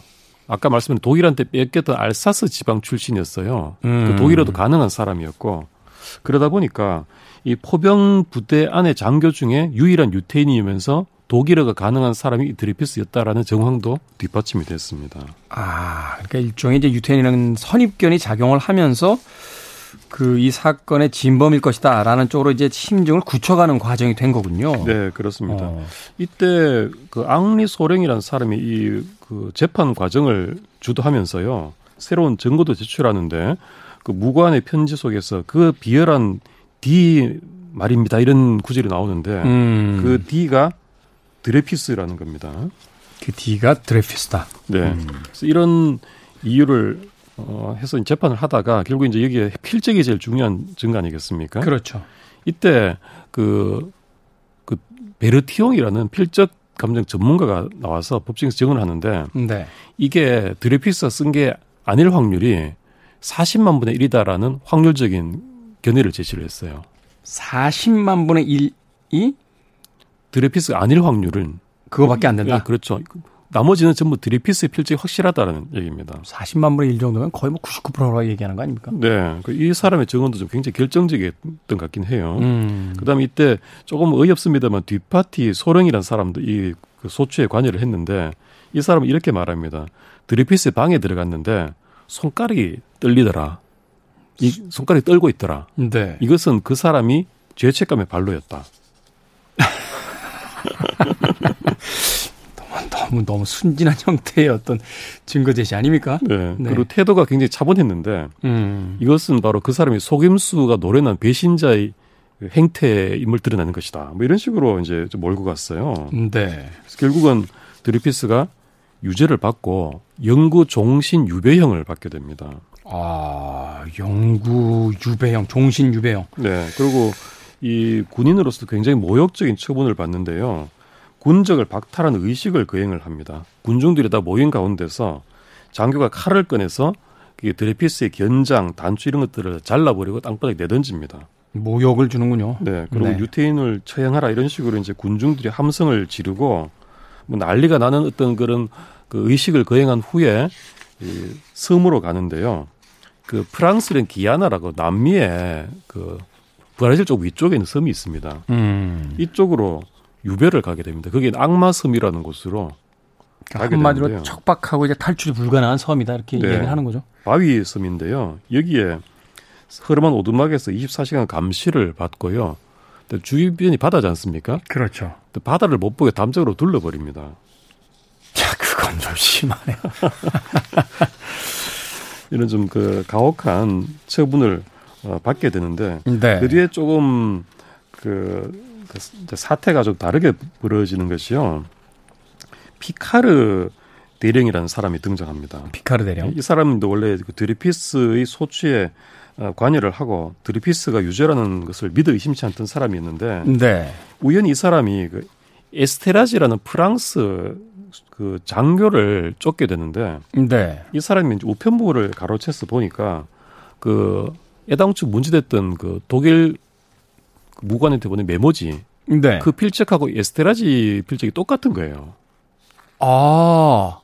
아까 말씀드린 독일한테 뺏겼던 알사스 지방 출신이었어요. 그 음. 그 독일어도 가능한 사람이었고 그러다 보니까 이 포병 부대 안에 장교 중에 유일한 유태인이면서 독일어가 가능한 사람이 드리피스였다라는 정황도 뒷받침이 됐습니다. 아, 그러니까 일종의 이제 유태인이라는 선입견이 작용을 하면서 그 이 사건의 진범일 것이다라는 쪽으로 이제 심증을 굳혀가는 과정이 된 거군요. 네, 그렇습니다. 어. 이때 그 앙리 소령이라는 사람이 이 그 재판 과정을 주도하면서요. 새로운 증거도 제출하는데 그 무관의 편지 속에서 그 비열한 D 말입니다. 이런 구절이 나오는데 음. 그 D가 드레피스라는 겁니다. 그 D가 드레피스다. 네. 음. 그래서 이런 이유를 어, 해서 재판을 하다가 결국 이제 여기에 필적이 제일 중요한 증거 아니겠습니까? 그렇죠. 이때 그, 그 베르티옹이라는 필적 감정 전문가가 나와서 법정에서 증언을 하는데 네. 이게 드레피스가 쓴 게 아닐 확률이 40만 분의 1이다라는 확률적인 견해를 제시를 했어요. 40만 분의 1이 드레피스가 아닐 확률은 그거밖에 안 된다. 네, 그렇죠. 나머지는 전부 드리피스의 필적이 확실하다는 얘기입니다. 40만 분의 1 정도면 거의 뭐 99%라고 얘기하는 거 아닙니까? 네. 그이 사람의 증언도 좀 굉장히 결정적이었던 것 같긴 해요. 음. 그 다음에 이때 조금 어이없습니다만 뒷파티 소령이라는 사람도 이그 소추에 관여를 했는데 이 사람은 이렇게 말합니다. 드리피스 방에 들어갔는데 손가락이 떨리더라. 이 손가락이 떨고 있더라. 네. 이것은 그 사람이 죄책감의 발로였다. 너무 너무 순진한 형태의 어떤 증거 제시 아닙니까? 네. 네. 그리고 태도가 굉장히 차분했는데 음. 이것은 바로 그 사람이 속임수가 노련한 배신자의 행태임을 드러내는 것이다. 뭐 이런 식으로 이제 몰고 갔어요. 네. 결국은 드리피스가 유죄를 받고 영구 종신 유배형을 받게 됩니다. 아, 영구 유배형, 종신 유배형. 네. 그리고 이 군인으로서 굉장히 모욕적인 처분을 받는데요. 군적을 박탈하는 의식을 거행을 합니다. 군중들이 다 모인 가운데서 장교가 칼을 꺼내서 그 드레피스의 견장, 단추 이런 것들을 잘라버리고 땅바닥에 내던집니다. 모욕을 주는군요. 네. 그리고 네. 유태인을 처형하라 이런 식으로 이제 군중들이 함성을 지르고 뭐 난리가 나는 어떤 그런 그 의식을 거행한 후에 이 섬으로 가는데요. 그 프랑스는 기아나라고 남미의 그 브라질 쪽 위쪽에 있는 섬이 있습니다. 음. 이쪽으로 유배를 가게 됩니다. 거기는 악마섬이라는 곳으로 그러니까 한마디로 되는데요. 척박하고 이제 탈출이 불가능한 섬이다 이렇게 네. 이야기를 하는 거죠. 바위 섬인데요. 여기에 흐름한 오두막에서 24시간 감시를 받고요. 주변이 바다지 않습니까? 그렇죠. 바다를 못 보게 담장으로 둘러버립니다. 자, 그건 좀 심하네요. 이런 좀 그 가혹한 처분을 어, 받게 되는데 네. 그 뒤에 조금 그, 그 사태가 좀 다르게 벌어지는 것이요. 피카르 대령이라는 사람이 등장합니다. 피카르 대령. 이 사람도 원래 그 드리피스의 소추에 어, 관여를 하고 드리피스가 유죄라는 것을 믿어 의심치 않던 사람이었는데 네. 우연히 이 사람이 그 에스테라지라는 프랑스 그 장교를 쫓게 되는데 네. 이 사람이 이제 우편부를 가로채서 보니까 그 애당초 문제됐던 그 독일 무관한테 보낸 메모지 네. 그 필적하고 에스테라지 필적이 똑같은 거예요. 아.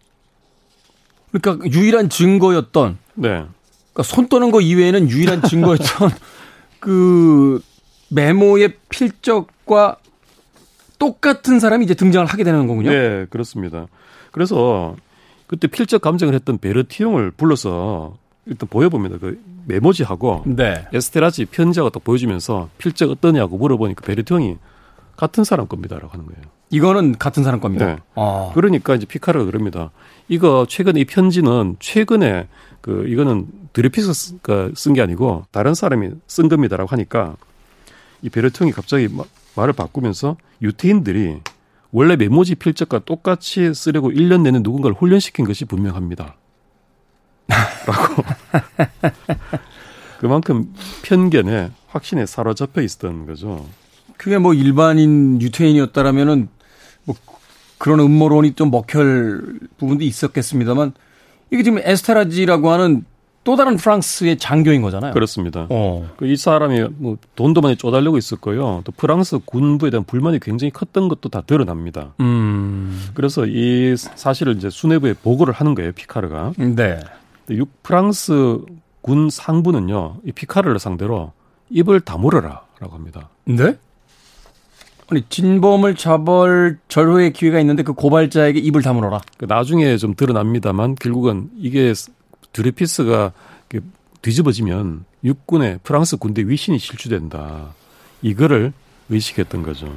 그러니까 유일한 증거였던 네. 그러니까 손 떠는 거 이외에는 유일한 증거였던 그 메모의 필적과 똑같은 사람이 이제 등장을 하게 되는 거군요. 네, 그렇습니다. 그래서 그때 필적 감정을 했던 베르티용을 불러서 일단 보여봅니다. 그 메모지하고 네. 에스테라지 편지하고 딱 보여주면서 필적 어떠냐고 물어보니까 베르티용이 같은 사람 겁니다라고 하는 거예요. 이거는 같은 사람 겁니다. 네. 아. 그러니까 이제 피카르가 그럽니다. 이거 최근에 이 편지는 최근에 그 이거는 드레피스가 쓴 게 아니고 다른 사람이 쓴 겁니다라고 하니까 이 베르통이 갑자기 말을 바꾸면서 유태인들이 원래 메모지 필적과 똑같이 쓰려고 1년 내내 누군가를 훈련시킨 것이 분명합니다. 라고. 그만큼 편견에 확신에 사로잡혀 있었던 거죠. 그게 뭐 일반인 유태인이었다라면은 뭐 그런 음모론이 좀 먹힐 부분도 있었겠습니다만 이게 지금 에스테라지라고 하는 또 다른 프랑스의 장교인 거잖아요. 그렇습니다. 어. 그이 사람이 뭐 돈도 많이 쪼달려고 있었고요. 또 프랑스 군부에 대한 불만이 굉장히 컸던 것도 다 드러납니다. 음. 그래서 이 사실을 이제 수뇌부에 보고를 하는 거예요, 피카르가. 네. 프랑스 군 상부는요, 이 피카르를 상대로 입을 다물어라라고 합니다. 네? 아니 진범을 잡을 절호의 기회가 있는데 그 고발자에게 입을 다물어라. 그 나중에 좀 드러납니다만 결국은 이게 드레피스가 뒤집어지면 육군의 프랑스 군대 위신이 실추된다. 이거를 의식했던 거죠.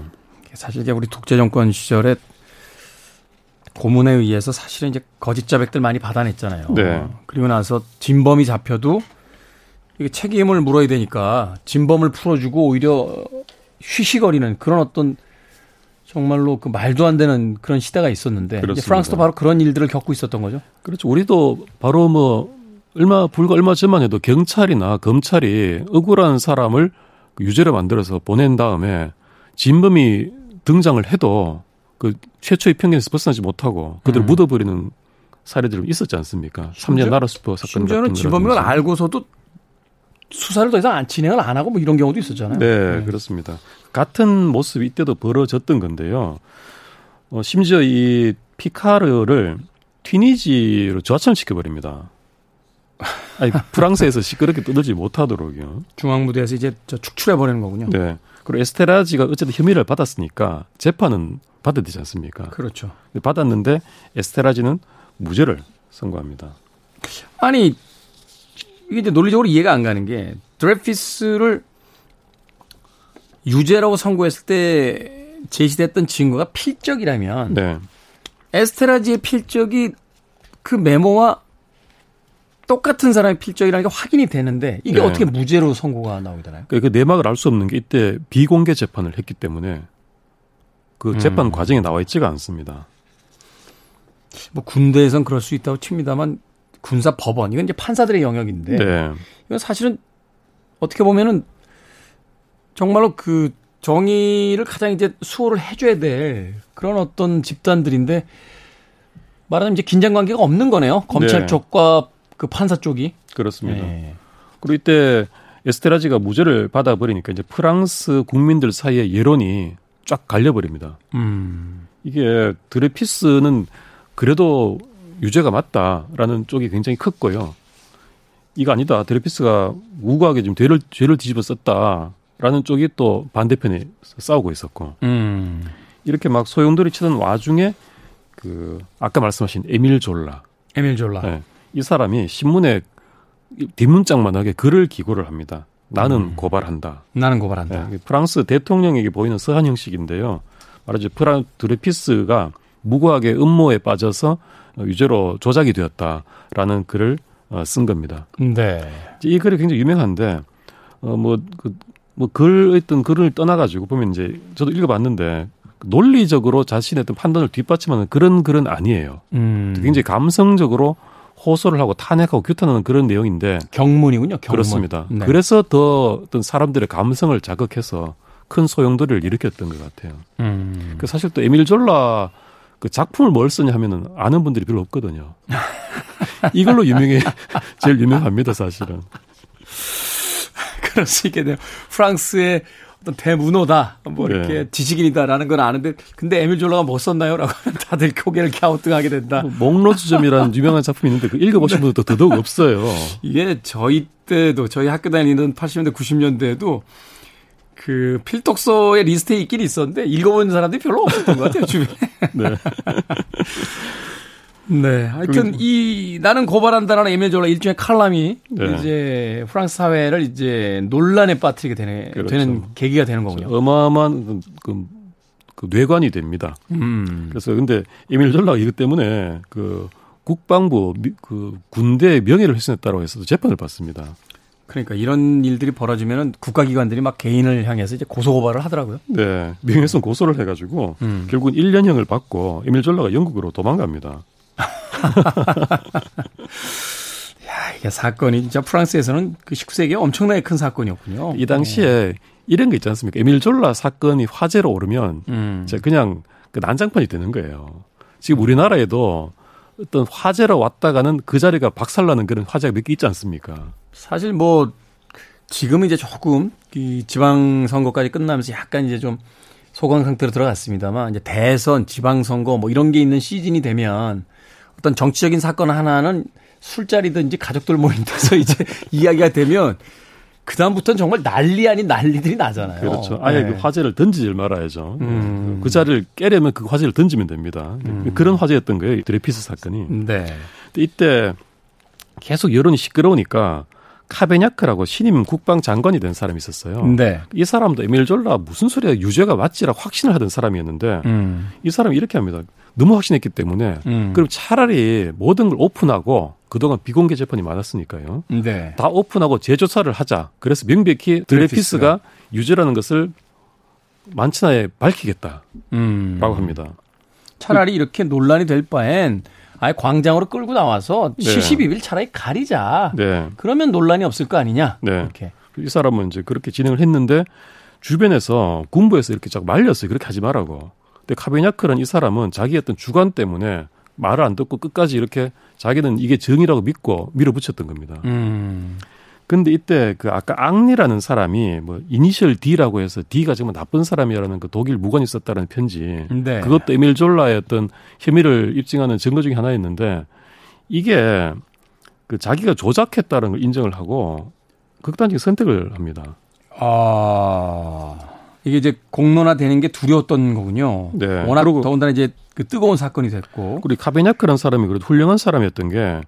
사실 이제 우리 독재 정권 시절에 고문에 의해서 사실은 이제 거짓 자백들 많이 받아냈잖아요. 네. 그리고 나서 진범이 잡혀도 이게 책임을 물어야 되니까 진범을 풀어주고 오히려 쉬쉬거리는 그런 어떤 정말로 그 말도 안 되는 그런 시대가 있었는데 이제 프랑스도 바로 그런 일들을 겪고 있었던 거죠. 그렇죠. 우리도 바로 뭐 얼마 불과 얼마 전만 해도 경찰이나 검찰이 억울한 사람을 유죄를 만들어서 보낸 다음에 진범이 등장을 해도 그 최초의 편견에서 벗어나지 못하고 그들을 음. 묻어버리는 사례들이 있었지 않습니까? 3년 나라 슈퍼 사건 심지어는 진범을 알고서도 수사를 더 이상 안 진행을 안 하고 뭐 이런 경우도 있었잖아요. 네, 네. 그렇습니다. 같은 모습이 이때도 벌어졌던 건데요. 어, 심지어 이 피카르를 튀니지로 저하청시켜 버립니다. 아니 프랑스에서 시끄럽게 떠들지 못하도록요. 중앙 무대에서 이제 저 축출해 버리는 거군요. 네. 그리고 에스테라지가 어쨌든 혐의를 받았으니까 재판은 받아야 되지 않습니까? 그렇죠. 받았는데 에스테라지는 무죄를 선고합니다. 아니 이게 이제 논리적으로 이해가 안 가는 게 드레피스를 유죄라고 선고했을 때 제시됐던 증거가 필적이라면 네. 에스테라지의 필적이 그 메모와 똑같은 사람의 필적이라는 게 확인이 되는데 이게 네. 어떻게 무죄로 선고가 나오게 되나요? 그 내막을 알 수 없는 게 이때 비공개 재판을 했기 때문에 그 재판 음. 과정에 나와 있지가 않습니다. 뭐 군대에선 그럴 수 있다고 칩니다만 군사 법원 이건 이제 판사들의 영역인데 네. 이건 사실은 어떻게 보면은 정말로 그 정의를 가장 이제 수호를 해줘야 될 그런 어떤 집단들인데 말하자면 이제 긴장 관계가 없는 거네요. 검찰 네. 쪽과 그 판사 쪽이 그렇습니다. 네. 그리고 이때 에스테라지가 무죄를 받아버리니까 이제 프랑스 국민들 사이에 여론이 쫙 갈려버립니다. 음. 이게 드레피스는 그래도 유죄가 맞다라는 쪽이 굉장히 컸고요. 이거 아니다. 드레피스가 우구하게 좀 죄를, 죄를 뒤집어 썼다라는 쪽이 또 반대편에 싸우고 있었고. 음. 이렇게 막 소용돌이 치는 와중에 그 아까 말씀하신 에밀 졸라. 에밀 졸라. 네. 이 사람이 신문에 뒷문장만하게 글을 기고를 합니다. 나는 음. 고발한다. 나는 고발한다. 네. 프랑스 대통령에게 보이는 서한 형식인데요. 말하자면 프랑 드레피스가 무고하게 음모에 빠져서 유죄로 조작이 되었다라는 글을 어, 쓴 겁니다. 네. 이 글이 굉장히 유명한데 어뭐그 뭐글 어떤 글을 떠나가지고 보면 이제 저도 읽어봤는데 논리적으로 자신의 어떤 판단을 뒷받침하는 그런 글은 아니에요. 음. 굉장히 감성적으로 호소를 하고 탄핵하고 규탄하는 그런 내용인데 경문이군요. 경문. 그렇습니다. 네. 그래서 더 어떤 사람들의 감성을 자극해서 큰 소용돌이를 일으켰던 것 같아요. 음. 그 사실 또 에밀 졸라 그 작품을 뭘 쓰냐 하면은 아는 분들이 별로 없거든요. 이걸로 유명해 제일 유명합니다 사실은. 그럴 수 있겠네요. 프랑스의 어떤 대문호다, 뭐 네. 이렇게 지식인이다라는 건 아는데, 근데 에밀 졸라가 뭐 썼나요? 라고 하면 다들 고개를 갸우뚱하게 된다. 뭐, 목로주점이라는 유명한 작품이 있는데, 그 읽어보신 분들도 더더욱 없어요. 이게 저희 때도, 저희 학교 다니는 80년대, 90년대에도 그 필독서의 리스트에 있긴 있었는데, 읽어본 사람들이 별로 없었던 것 같아요, 주변에. 네. 네. 하여튼 이 나는 고발한다라는 에밀 졸라 일종의 칼럼이 네. 이제 프랑스 사회를 이제 논란에 빠뜨리게 되는 그렇죠. 되는 계기가 되는 거군요. 어마어마한 그, 그, 그 뇌관이 됩니다. 음. 그래서 근데 에밀 졸라가 이것 때문에 그 국방부 그 군대 명예를 훼손했다고 해서 재판을 받습니다. 그러니까 이런 일들이 벌어지면은 국가기관들이 막 개인을 향해서 이제 고소고발을 하더라고요. 네. 명예훼손 고소를 해가지고 음. 결국은 1년형을 받고 에밀 졸라가 영국으로 도망갑니다. 야, 이게 사건이 진짜 프랑스에서는 그 19세기에 엄청나게 큰 사건이었군요. 이 당시에 이런 거 있지 않습니까? 에밀 졸라 사건이 화제로 오르면 음. 그냥 그 난장판이 되는 거예요. 지금 우리나라에도 어떤 화제로 왔다가는 그 자리가 박살나는 그런 화제가 몇 개 있지 않습니까? 사실 뭐 지금은 이제 조금 이 지방 선거까지 끝나면서 약간 이제 좀 소강 상태로 들어갔습니다만 이제 대선, 지방 선거 뭐 이런 게 있는 시즌이 되면 어떤 정치적인 사건 하나는 술자리든지 가족들 모인 데서 이제 이야기가 되면 그다음부터는 정말 난리 아닌 난리들이 나잖아요. 그렇죠. 아예 네. 그 화제를 던지지 말아야죠. 음. 그 자리를 깨려면 그 화제를 던지면 됩니다. 음. 그런 화제였던 거예요. 드레피스 사건이. 네. 이때 계속 여론이 시끄러우니까 카베냐크라고 신임 국방장관이 된 사람이 있었어요. 네. 이 사람도 에밀 졸라 무슨 소리야 유죄가 맞지라 확신을 하던 사람이었는데 음. 이 사람이 이렇게 합니다. 너무 확신했기 때문에 음. 그럼 차라리 모든 걸 오픈하고 그동안 비공개 재판이 많았으니까요. 네. 다 오픈하고 재조사를 하자. 그래서 명백히 드레피스가 유죄라는 것을 만천하에 밝히겠다라고 음. 합니다. 차라리 이렇게 논란이 될 바엔 아예 광장으로 끌고 나와서 네. 72일 차라리 가리자. 네. 그러면 논란이 없을 거 아니냐. 네. 이렇게. 이 사람은 이제 그렇게 진행을 했는데 주변에서 군부에서 이렇게 자꾸 말렸어요. 그렇게 하지 말라고. 근데 카베냐크란 이 사람은 자기 어떤 주관 때문에 말을 안 듣고 끝까지 이렇게 자기는 이게 정이라고 믿고 밀어붙였던 겁니다. 음. 근데 이때 그 아까 앙리라는 사람이 뭐 이니셜 D라고 해서 D가 정말 나쁜 사람이라는 그 독일 무관이 썼다는 편지. 네. 그것도 에밀 졸라의 어떤 혐의를 입증하는 증거 중에 하나였는데 이게 그 자기가 조작했다는 걸 인정을 하고 극단적인 선택을 합니다. 아. 이게 이제 공론화되는 게 두려웠던 거군요. 네. 워낙 더군다나 이제 그 뜨거운 사건이 됐고. 그리고 카베냐크라는 사람이 그래도 훌륭한 사람이었던 게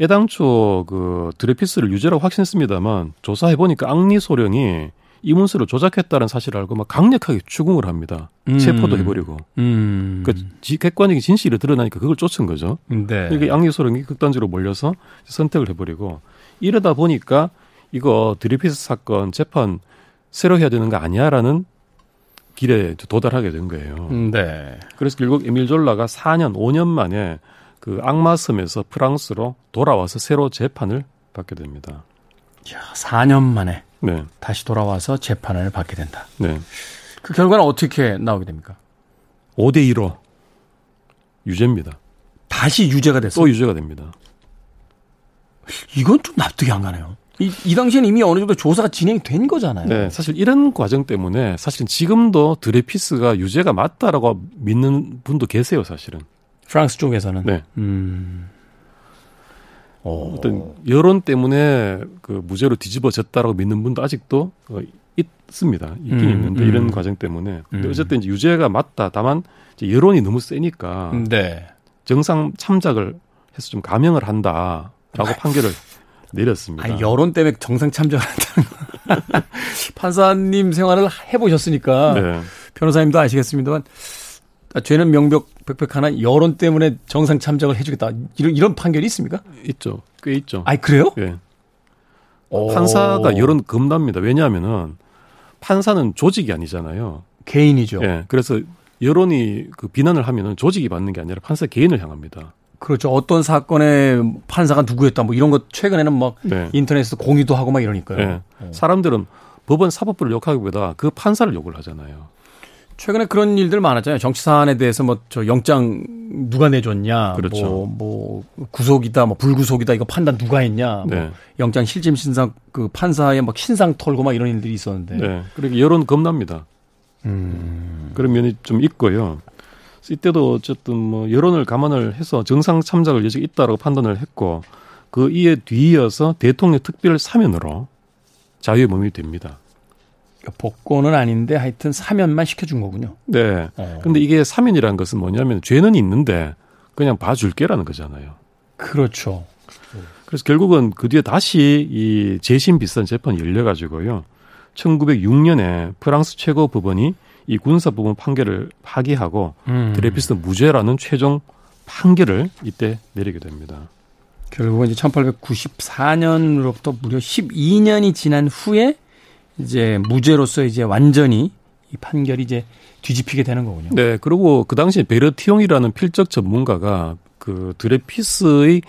애당초 그 드레피스를 유죄라고 확신했습니다만 조사해 보니까 앙리 소령이 이 문서를 조작했다는 사실을 알고 막 강력하게 추궁을 합니다. 음. 체포도 해버리고. 음. 그 객관적인 진실이 드러나니까 그걸 쫓은 거죠. 네. 이게 앙리 소령이 극단적으로 몰려서 선택을 해버리고 이러다 보니까 이거 드레피스 사건 재판 새로 해야 되는 거 아니야라는 길에 도달하게 된 거예요. 네. 그래서 결국 에밀 졸라가 4년, 5년 만에 그 악마 섬에서 프랑스로 돌아와서 새로 재판을 받게 됩니다. 야, 4년 만에 네. 다시 돌아와서 재판을 받게 된다. 네. 그 결과는 어떻게 나오게 됩니까? 5대 1로 유죄입니다. 다시 유죄가 됐어요. 또 유죄가 됩니다. 이건 좀 납득이 안 가네요. 이, 이 당시에는 이미 어느 정도 조사가 진행이 된 거잖아요. 네, 사실 이런 과정 때문에 사실은 지금도 드레피스가 유죄가 맞다라고 믿는 분도 계세요, 사실은. 프랑스 쪽에서는. 네. 음. 어. 어떤 여론 때문에 그 무죄로 뒤집어졌다라고 믿는 분도 아직도 어, 있습니다. 있긴 음, 있는데 음. 이런 과정 때문에. 근데 음. 어쨌든 이제 유죄가 맞다. 다만 이제 여론이 너무 세니까 네. 정상 참작을 해서 좀 감형을 한다라고 아. 판결을 내렸습니다. 아니, 여론 때문에 정상 참작을 한다는 판사님 생활을 해보셨으니까 네. 변호사님도 아시겠습니다만 아, 죄는 명백 백백하나 여론 때문에 정상 참작을 해주겠다 이런 이런 판결이 있습니까? 있죠, 꽤 있죠. 아, 그래요? 예. 판사가 여론 겁납니다. 왜냐하면은 판사는 조직이 아니잖아요. 개인이죠. 예. 그래서 여론이 그 비난을 하면은 조직이 받는 게 아니라 판사 개인을 향합니다. 그렇죠. 어떤 사건에 판사가 누구였다 뭐 이런 것 최근에는 막 네. 인터넷에서 공유도 하고 막 이러니까요. 네. 어. 사람들은 법원 사법부를 욕하기보다 그 판사를 욕을 하잖아요. 최근에 그런 일들 많았잖아요. 정치 사안에 대해서 뭐 저 영장 누가 내줬냐, 그렇죠. 뭐, 뭐 구속이다, 뭐 불구속이다 이거 판단 누가 했냐, 뭐 네. 뭐 영장 실질 신상 그 판사의 막 신상 털고 막 이런 일들이 있었는데. 네. 그러니까 여론 겁납니다. 음. 그런 면이 좀 있고요. 이때도 어쨌든 뭐 여론을 감안을 해서 정상 참작을 여지가 있다라고 판단을 했고 그 이에 뒤이어서 대통령 특별 사면으로 자유의 몸이 됩니다. 그러니까 복권은 아닌데 하여튼 사면만 시켜준 거군요. 네. 어. 근데 이게 사면이라는 것은 뭐냐면 죄는 있는데 그냥 봐줄게라는 거잖아요. 그렇죠. 그래서 결국은 그 뒤에 다시 이 재심 비슷한 재판이 열려가지고요. 1906년에 프랑스 최고 법원이 이 군사 부분 판결을 파기하고 음. 드레피스 무죄라는 최종 판결을 이때 내리게 됩니다. 결국은 이제 1894년으로부터 무려 12년이 지난 후에 이제 무죄로서 이제 완전히 이 판결이 이제 뒤집히게 되는 거군요. 네. 그리고 그 당시에 베르티용이라는 필적 전문가가 그 드레피스의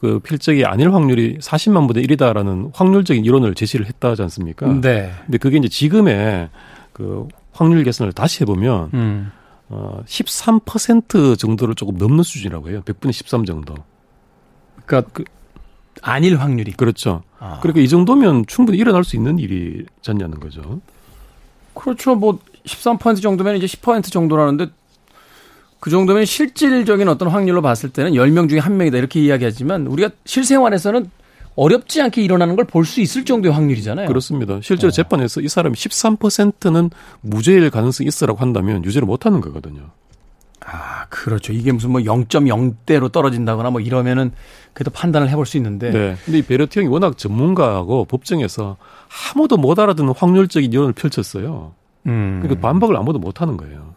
그 필적이 아닐 확률이 40만 분의 1이다라는 확률적인 이론을 제시를 했다 하지 않습니까? 네. 근데 그게 이제 지금의 그 확률 계산을 다시 해보면 음. 어, 13% 정도를 조금 넘는 수준이라고 해요. 100분의 13 정도. 그러니까 그 아닐 확률이. 그렇죠. 아. 그러니까 이 정도면 충분히 일어날 수 있는 일이 잖냐는 거죠. 그렇죠. 뭐 13% 정도면 이제 10% 정도라는데 그 정도면 실질적인 어떤 확률로 봤을 때는 10명 중에 1명이다 이렇게 이야기하지만 우리가 실생활에서는 어렵지 않게 일어나는 걸 볼 수 있을 정도의 확률이잖아요. 그렇습니다. 실제로 어. 재판에서 이 사람이 13%는 무죄일 가능성이 있으라고 한다면 유죄를 못 하는 거거든요. 아, 그렇죠. 이게 무슨 뭐 0.0대로 떨어진다거나 뭐 이러면은 그래도 판단을 해볼 수 있는데. 네. 근데 이 베르티 형이 워낙 전문가하고 법정에서 아무도 못 알아듣는 확률적인 여론을 펼쳤어요. 음. 그러니까 반박을 아무도 못 하는 거예요.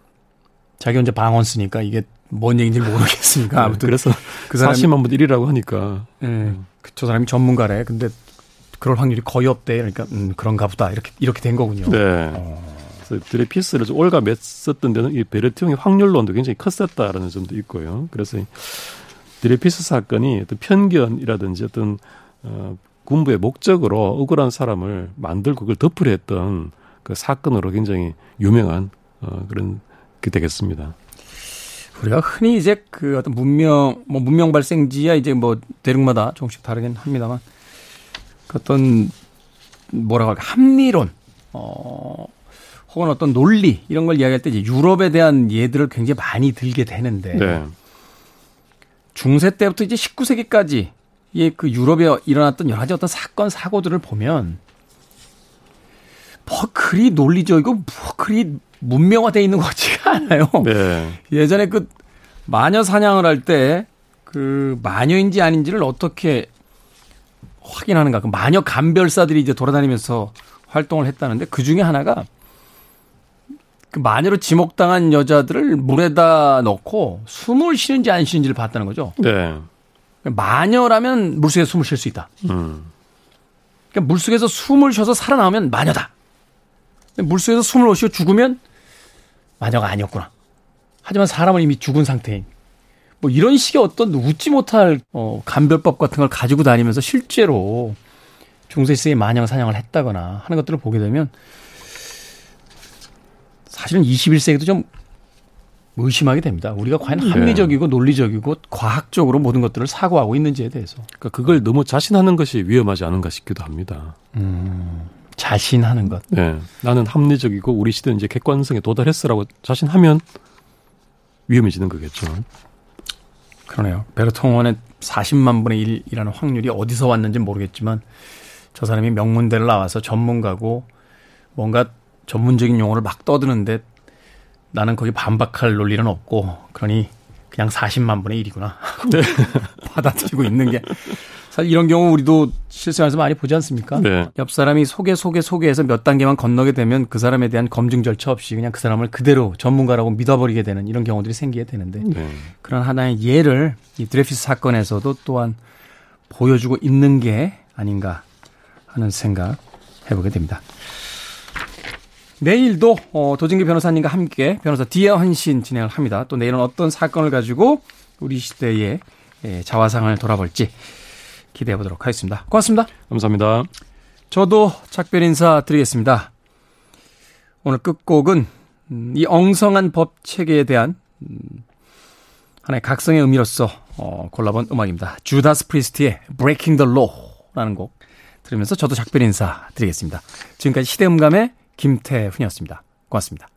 자기 혼자 방언 쓰니까 이게 뭔 얘기인지 모르겠으니까 네, 아무튼 그래서 그 사람이 40만 분 1이라고 하니까. 네. 음. 저 사람이 전문가래. 근데 그럴 확률이 거의 없대. 그러니까 음, 그런가 보다. 이렇게 이렇게 된 거군요. 네. 어. 그래서 드레피스를 좀 올가 맸었던 데는 이 베르티용의 확률론도 굉장히 컸었다라는 점도 있고요. 그래서 이 드레피스 사건이 어떤 편견이라든지 어떤 어, 군부의 목적으로 억울한 사람을 만들고 그걸 덮으려 했던 그 사건으로 굉장히 유명한 어, 그런 게 되겠습니다. 우리가 흔히 이제 그 어떤 문명, 뭐 문명 발생지야 이제 뭐 대륙마다 조금씩 다르긴 합니다만 그 어떤 뭐라고 할까? 합리론, 어, 혹은 어떤 논리 이런 걸 이야기할 때 이제 유럽에 대한 예들을 굉장히 많이 들게 되는데 네. 중세 때부터 이제 19세기까지 이그 유럽에 일어났던 여러 가지 어떤 사건 사고들을 보면 뭐 그리 논리적이고 뭐 그리 문명화돼 있는 것 같지가 않아요. 네. 예전에 그 마녀 사냥을 할 때 그 마녀인지 아닌지를 어떻게 확인하는가? 그 마녀 감별사들이 이제 돌아다니면서 활동을 했다는데 그 중에 하나가 그 마녀로 지목당한 여자들을 물에다 넣고 숨을 쉬는지 안 쉬는지를 봤다는 거죠. 네. 마녀라면 물속에 숨을 쉴 수 있다. 음. 그러니까 물속에서 숨을 쉬어서 살아나오면 마녀다. 물속에서 숨을 못 쉬어 죽으면 마녀가 아니었구나. 하지만 사람은 이미 죽은 상태인. 뭐 이런 식의 어떤 웃지 못할 어, 감별법 같은 걸 가지고 다니면서 실제로 중세 시대에 마녀 사냥을 했다거나 하는 것들을 보게 되면 사실은 21세기도 좀 의심하게 됩니다. 우리가 과연 네. 합리적이고 논리적이고 과학적으로 모든 것들을 사고하고 있는지에 대해서. 그러니까 그걸 너무 자신하는 것이 위험하지 않은가 싶기도 합니다. 음. 자신하는 것. 네. 나는 합리적이고 우리 시대는 이제 객관성에 도달했어라고 자신하면 위험해지는 거겠죠. 그러네요. 베르통원의 40만 분의 1이라는 확률이 어디서 왔는지 모르겠지만 저 사람이 명문대를 나와서 전문가고 뭔가 전문적인 용어를 막 떠드는데 나는 거기 반박할 논리는 없고 그러니 그냥 40만 분의 1이구나. 네. 받아들이고 있는 게. 사실 이런 경우 우리도 실생활에서 많이 보지 않습니까? 네. 옆 사람이 소개, 소개, 소개해서 몇 단계만 건너게 되면 그 사람에 대한 검증 절차 없이 그냥 그 사람을 그대로 전문가라고 믿어버리게 되는 이런 경우들이 생기게 되는데 네. 그런 하나의 예를 이 드레피스 사건에서도 또한 보여주고 있는 게 아닌가 하는 생각 해보게 됩니다. 내일도 어, 도진기 변호사님과 함께 변호사 디어 헌신 진행을 합니다. 또 내일은 어떤 사건을 가지고 우리 시대의 예, 자화상을 돌아볼지 기대해 보도록 하겠습니다. 고맙습니다. 감사합니다. 저도 작별 인사 드리겠습니다. 오늘 끝곡은 음, 이 엉성한 법 체계에 대한 음, 하나의 각성의 의미로서 어, 골라본 음악입니다. 주다스 프리스트의 Breaking the Law라는 곡 들으면서 저도 작별 인사 드리겠습니다. 지금까지 시대음감의 김태훈이었습니다. 고맙습니다.